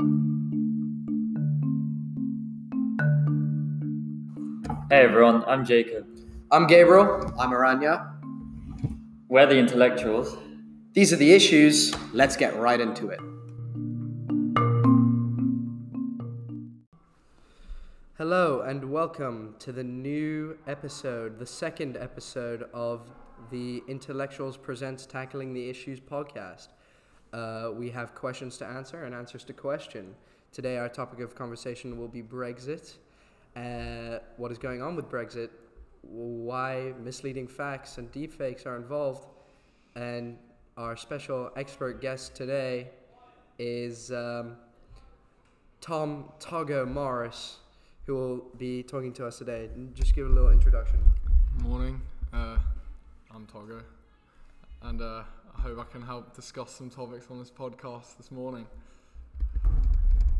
Hey everyone, I'm Jacob. I'm Gabriel. I'm Aranya. We're the intellectuals. These are the issues. Let's get right into it. Hello, and welcome to the new episode, the second episode of the Intellectuals Presents Tackling the Issues podcast. Uh, we have questions to answer and answers to question. Today, our topic of conversation will be Brexit. Uh, what is going on with Brexit? Why misleading facts and deepfakes are involved? And our special expert guest today is um, Tom Togo Morris, who will be talking to us today. Just give a little introduction. Morning, uh, I'm Togo, and uh, I hope I can help discuss some topics on this podcast this morning.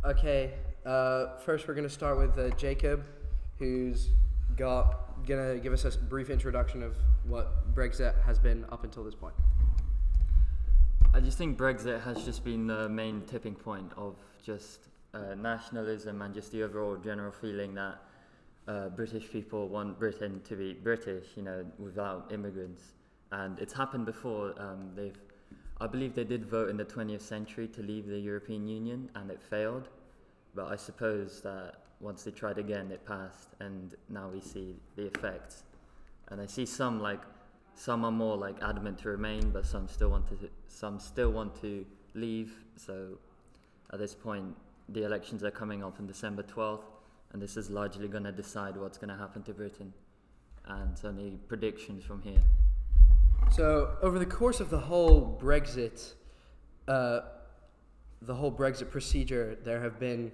Okay, uh, first we're going to start with uh, Jacob, who's got gonna give us a brief introduction of what Brexit has been up until this point. I just think Brexit has just been the main tipping point of just uh, nationalism and just the overall general feeling that uh, British people want Britain to be British, you know, without immigrants. And it's happened before. Um, they've, I believe they did vote in the 20th century to leave the European Union, and it failed. But I suppose that once they tried again, it passed, and now we see the effects. And I see some like some are more like adamant to remain, but some still want to some still want to leave. So at this point, the elections are coming up on December 12th, and this is largely going to decide what's going to happen to Britain. And so any predictions from here. So over the course of the whole Brexit, uh, the whole Brexit procedure, there have been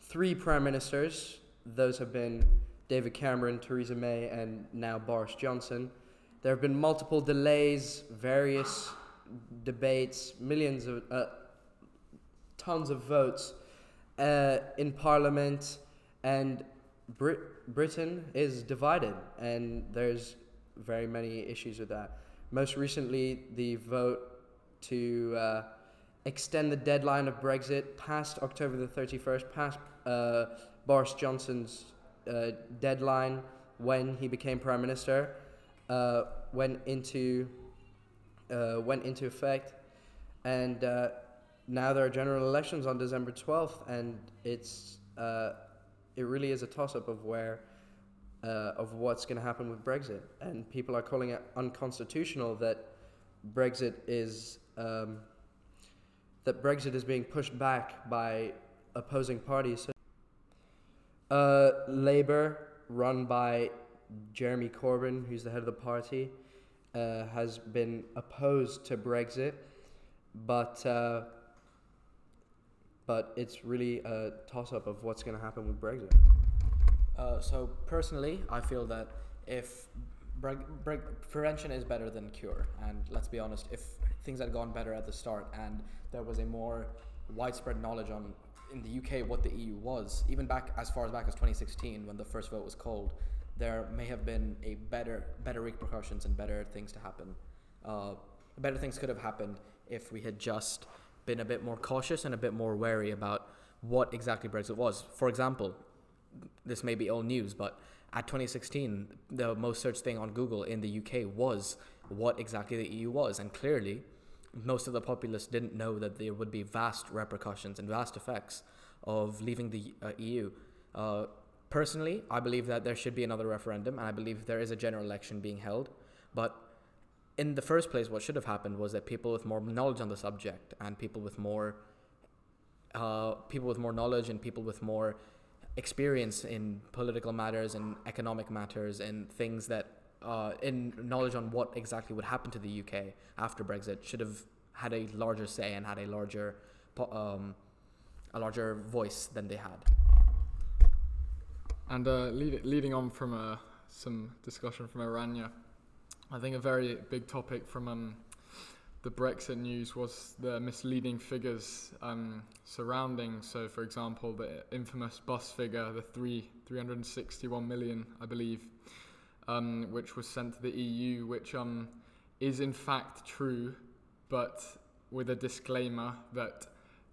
three prime ministers. Those have been David Cameron, Theresa May, and now Boris Johnson. There have been multiple delays, various debates, millions of, uh, tons of votes uh, in Parliament, and Brit- Britain is divided, and there's very many issues with that. Most recently, the vote to uh, extend the deadline of Brexit past October the 31st, past uh, Boris Johnson's uh, deadline when he became prime minister uh, went into uh, went into effect, and uh, now there are general elections on December twelfth, and it's it really is a toss up of where. Uh, of what's going to happen with Brexit, and people are calling it unconstitutional that Brexit is um, that Brexit is being pushed back by opposing parties. Uh, Labour, run by Jeremy Corbyn, who's the head of the party, uh, has been opposed to Brexit, but uh, but it's really a toss up of what's going to happen with Brexit. Uh, so personally, I feel that if breg- breg- prevention is better than cure, and let's be honest, if things had gone better at the start and there was a more widespread knowledge on in the UK what the EU was, even back as far as back as 2016 when the first vote was called, there may have been a better better repercussions and better things to happen. Uh, better things could have happened if we had just been a bit more cautious and a bit more wary about what exactly Brexit was. For example, this may be old news, but at 2016, the most searched thing on Google in the UK was what exactly the EU was, and clearly most of the populace didn't know that there would be vast repercussions and vast effects of leaving the uh, EU. Uh, personally, I believe that there should be another referendum, and I believe there is a general election being held. But in the first place, what should have happened was that people with more knowledge on the subject and people with more uh, people with more knowledge and people with more experience in political matters and economic matters and things that uh, in knowledge on what exactly would happen to the UK after Brexit should have had a larger say and had a larger um, a larger voice than they had. And uh, lead, leading on from uh, some discussion from Aranya, I think a very big topic from um, the Brexit news was the misleading figures um, surrounding. So, for example, the infamous bus figure, the three 361 million, I believe, um, which was sent to the EU, which um, is in fact true, but with a disclaimer that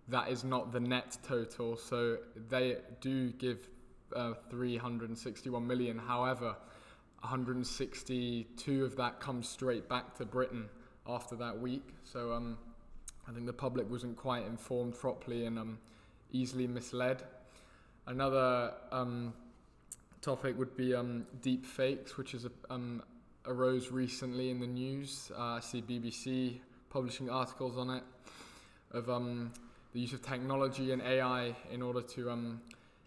that is not the net total. So they do give uh, 361 million. However, 162 of that comes straight back to Britain after that week. So um, I think the public wasn't quite informed properly and um, easily misled. Another um, topic would be um, deep fakes, which is um, arose recently in the news. Uh, I see BBC publishing articles on it of um, the use of technology and AI in order to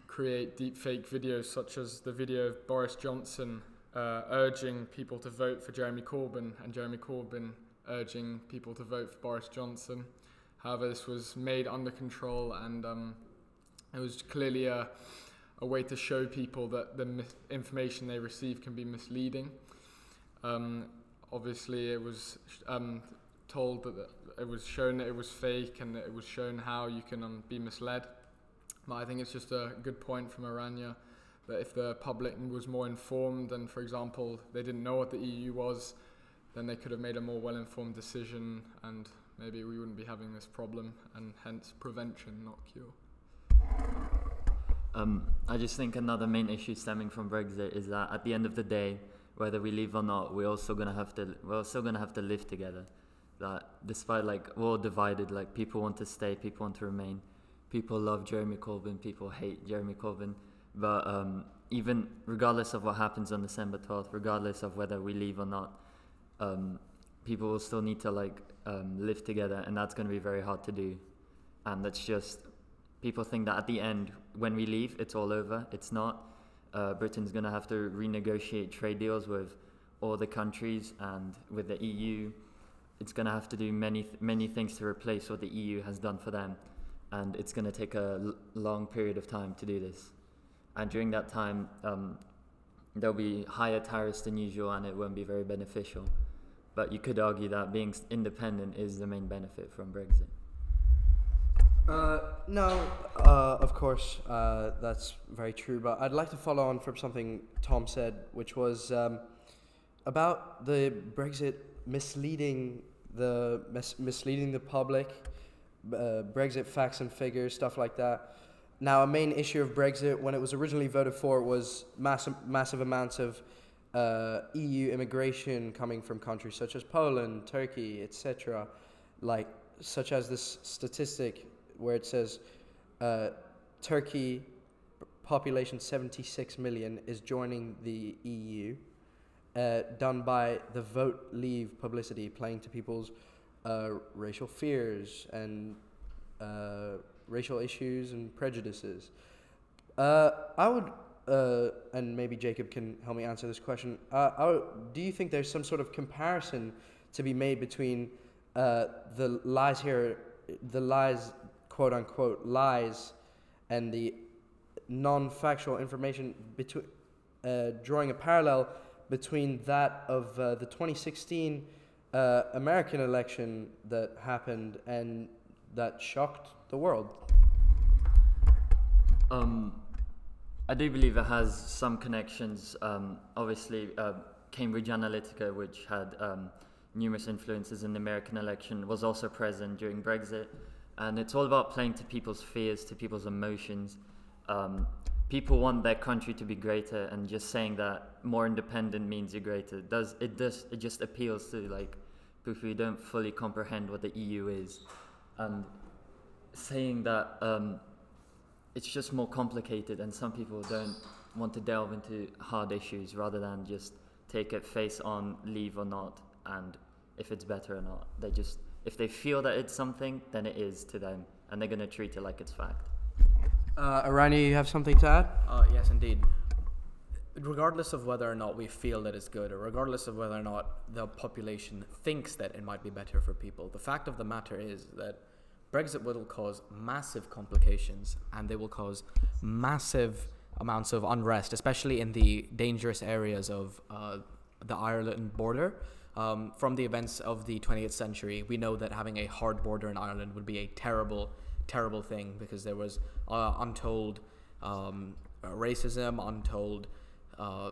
create deepfake videos, such as the video of Boris Johnson uh, urging people to vote for Jeremy Corbyn and Jeremy Corbyn urging people to vote for Boris Johnson. However, this was made under control and um, it was clearly a, a way to show people that the mis- information they receive can be misleading. Um, obviously, it was um, told that it was shown that it was fake and it was shown how you can um, be misled. But I think it's just a good point from Aranya that if the public was more informed and, for example, they didn't know what the EU was, then they could have made a more well informed decision and maybe we wouldn't be having this problem and hence prevention, not cure. Um, I just think another main issue stemming from Brexit is that at the end of the day, whether we leave or not, we're also gonna have to we're also gonna have to live together. That despite like we're all divided, like people want to stay, people want to remain. People love Jeremy Corbyn, people hate Jeremy Corbyn. But um, even regardless of what happens on December twelfth, regardless of whether we leave or not, um, people will still need to like um, live together, and that's gonna be very hard to do. And that's just people think that at the end, when we leave, it's all over. It's not. Uh, Britain's going to have to renegotiate trade deals with all the countries and with the EU. It's going to have to do many many things to replace what the EU has done for them, and it's going to take a l- long period of time to do this. And during that time, um, there'll be higher tariffs than usual, and it won't be very beneficial. But you could argue that being independent is the main benefit from Brexit. Uh, no, uh, of course, uh, that's very true. But I'd like to follow on from something Tom said, which was um, about the Brexit misleading the mis- misleading the public, uh, Brexit facts and figures, stuff like that. Now, a main issue of Brexit when it was originally voted for was massive massive amounts of uh, EU immigration coming from countries such as Poland, Turkey, etc. Like such as this statistic where it says uh, Turkey population 76 million is joining the EU, uh, done by the vote leave publicity, playing to people's uh, racial fears and uh, racial issues and prejudices. Uh, I would, uh, and maybe Jacob can help me answer this question. Uh, would, do you think there's some sort of comparison to be made between uh, the lies here, the lies, quote unquote, lies, and the non-factual information between, uh, drawing a parallel between that of uh, the 2016 uh, American election that happened and that shocked the world. Um, I do believe it has some connections. Um, obviously, uh, Cambridge Analytica, which had um, numerous influences in the American election, was also present during Brexit. And it's all about playing to people's fears, to people's emotions. Um, people want their country to be greater, and just saying that more independent means you're greater does it does it just appeals to like people who don't fully comprehend what the EU is, and saying that um, it's just more complicated, and some people don't want to delve into hard issues rather than just take it face on, leave or not, and if it's better or not. They just if they feel that it's something, then it is to them, and they're gonna treat it like it's fact. Uh, Aranya, you have something to add? Uh, yes, indeed. Regardless of whether or not we feel that it's good, or regardless of whether or not the population thinks that it might be better for people, the fact of the matter is that Brexit will cause massive complications and they will cause massive amounts of unrest, especially in the dangerous areas of uh, the Ireland border. Um, from the events of the 20th century, we know that having a hard border in Ireland would be a terrible, terrible thing because there was uh, untold um, racism, untold uh,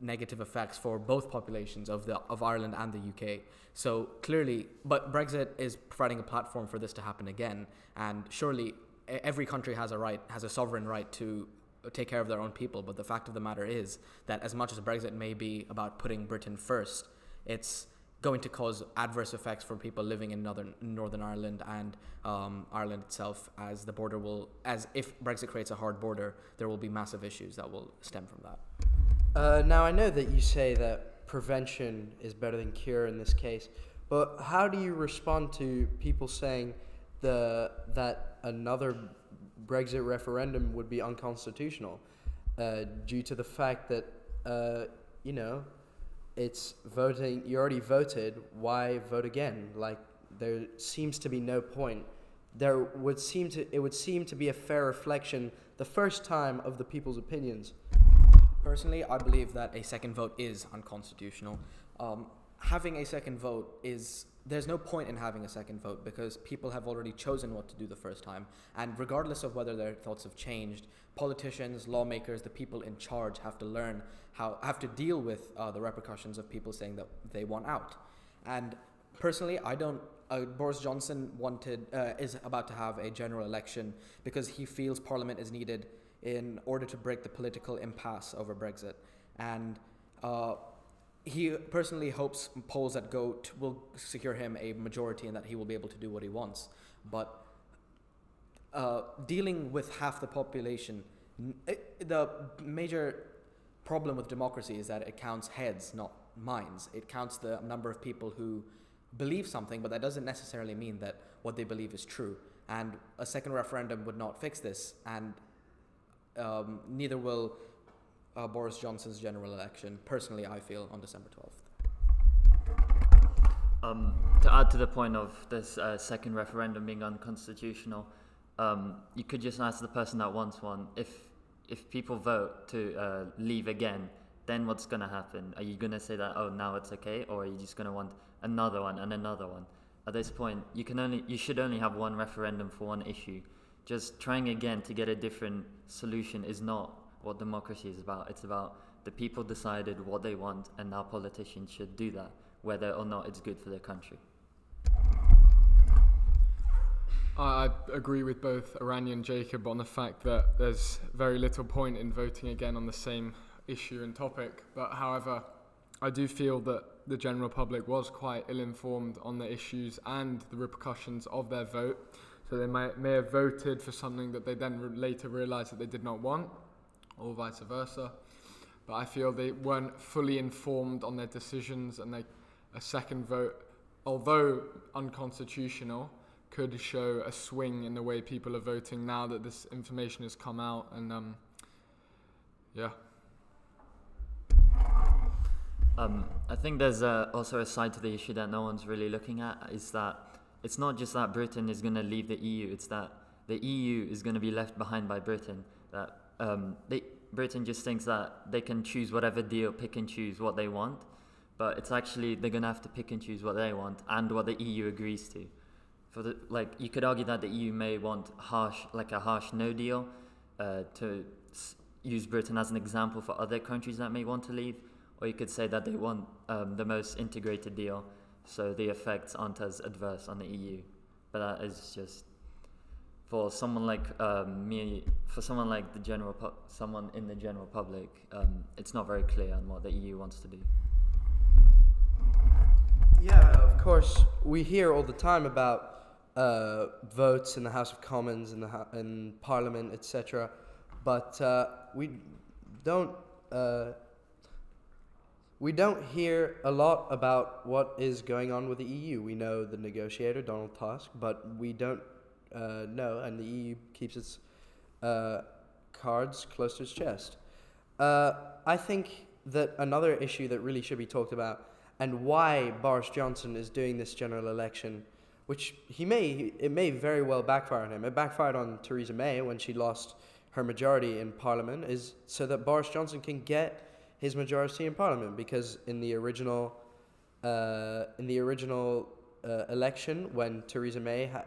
negative effects for both populations of the of Ireland and the UK. So clearly, but Brexit is providing a platform for this to happen again, and surely every country has a right, has a sovereign right to take care of their own people. But the fact of the matter is that as much as Brexit may be about putting Britain first, it's going to cause adverse effects for people living in northern Northern Ireland and um, Ireland itself, as the border will, as if Brexit creates a hard border, there will be massive issues that will stem from that. Uh, now I know that you say that prevention is better than cure in this case, but how do you respond to people saying the that another Brexit referendum would be unconstitutional uh, due to the fact that uh, you know it's voting you already voted why vote again? Like there seems to be no point. There would seem to it would seem to be a fair reflection the first time of the people's opinions Personally, I believe that a second vote is unconstitutional. Um, having a second vote is there's no point in having a second vote because people have already chosen what to do the first time, and regardless of whether their thoughts have changed, politicians, lawmakers, the people in charge have to learn how have to deal with uh, the repercussions of people saying that they want out. And personally, I don't. Uh, Boris Johnson wanted uh, is about to have a general election because he feels Parliament is needed in order to break the political impasse over Brexit. And uh, he personally hopes polls that go to, will secure him a majority and that he will be able to do what he wants. But uh, dealing with half the population, it, the major problem with democracy is that it counts heads, not minds. It counts the number of people who believe something, but that doesn't necessarily mean that what they believe is true. And a second referendum would not fix this. And um, neither will uh, Boris Johnson's general election, personally, I feel, on December 12th. Um, to add to the point of this uh, second referendum being unconstitutional, um, you could just ask the person that wants one if if people vote to uh, leave again, then what's going to happen? Are you going to say that oh now it's okay, or are you just going to want another one and another one? At this point, you can only you should only have one referendum for one issue. Just trying again to get a different solution is not what democracy is about. It's about the people decided what they want, and now politicians should do that, whether or not it's good for their country. I agree with both Aranya and Jacob on the fact that there's very little point in voting again on the same issue and topic. But however, I do feel that the general public was quite ill informed on the issues and the repercussions of their vote. So they may, may have voted for something that they then re- later realised that they did not want, or vice versa. But I feel they weren't fully informed on their decisions, and they, a second vote, although unconstitutional, could show a swing in the way people are voting now that this information has come out. And um, yeah. Um, I think there's uh, also a side to the issue that no one's really looking at is that it's not just that Britain is going to leave the EU, it's that the EU is going to be left behind by Britain. That um, they, Britain just thinks that they can choose whatever deal, pick and choose what they want, but it's actually they're going to have to pick and choose what they want and what the EU agrees to. For the like, you could argue that the EU may want harsh, like a harsh no deal, uh, to s- use Britain as an example for other countries that may want to leave, or you could say that they want um, the most integrated deal, so the effects aren't as adverse on the EU. But that is just for someone like um, me, for someone like the general, pu- someone in the general public, um, it's not very clear on what the EU wants to do. Yeah, of course. We hear all the time about uh, votes in the House of Commons, and in Parliament, etc. But uh, we don't uh, we don't hear a lot about what is going on with the EU. We know the negotiator Donald Tusk, but we don't uh, know, and the EU keeps its uh, cards close to its chest. Uh, I think that another issue that really should be talked about and why Boris Johnson is doing this general election, which he may it may very well backfire on him. It backfired on Theresa May when she lost her majority in Parliament, is so that Boris Johnson can get his majority in Parliament because in the original uh, in the original uh, election when Theresa May ha-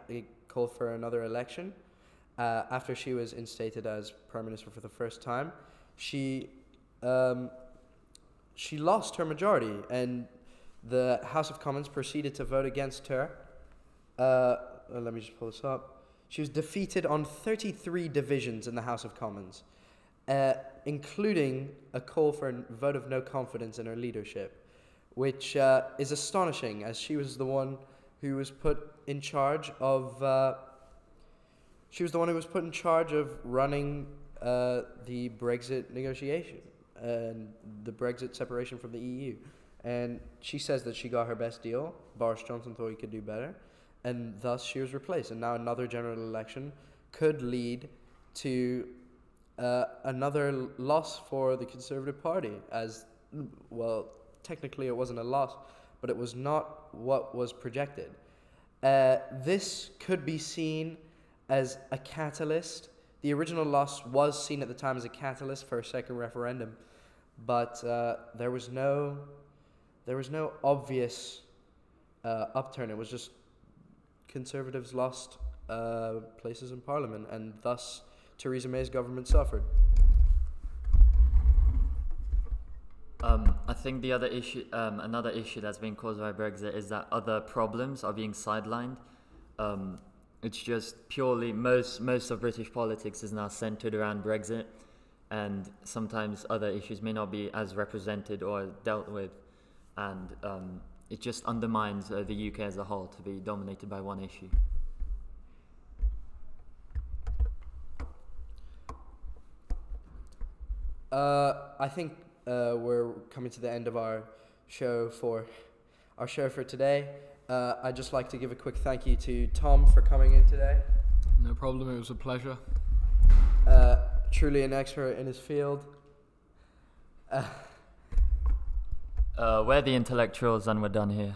called for another election uh, after she was instated as prime minister for the first time, she um, she lost her majority, and the House of Commons proceeded to vote against her. Uh, let me just pull this up. She was defeated on 33 divisions in the House of Commons, uh, including a call for a vote of no confidence in her leadership, which uh, is astonishing as she was the one who was put in charge of. Uh, she was the one who was put in charge of running uh, the Brexit negotiation and the Brexit separation from the EU. And she says that she got her best deal. Boris Johnson thought he could do better. And thus she was replaced. And now another general election could lead to uh, another loss for the Conservative Party. As, well, technically it wasn't a loss, but it was not what was projected. Uh, this could be seen as a catalyst. The original loss was seen at the time as a catalyst for a second referendum, but uh, there was no, there was no obvious uh, upturn. It was just conservatives lost uh, places in parliament, and thus Theresa May's government suffered. Um, I think the other issue, um, another issue that's been caused by Brexit is that other problems are being sidelined. Um, it's just purely most most of British politics is now centered around Brexit, and sometimes other issues may not be as represented or dealt with, and um, it just undermines uh, the UK as a whole to be dominated by one issue. Uh, I think uh, we're coming to the end of our show for our show for today. Uh, I'd just like to give a quick thank you to Tom for coming in today. No problem. It was a pleasure. Uh, truly an expert in his field. Uh, Uh, we're the intellectuals, and we're done here.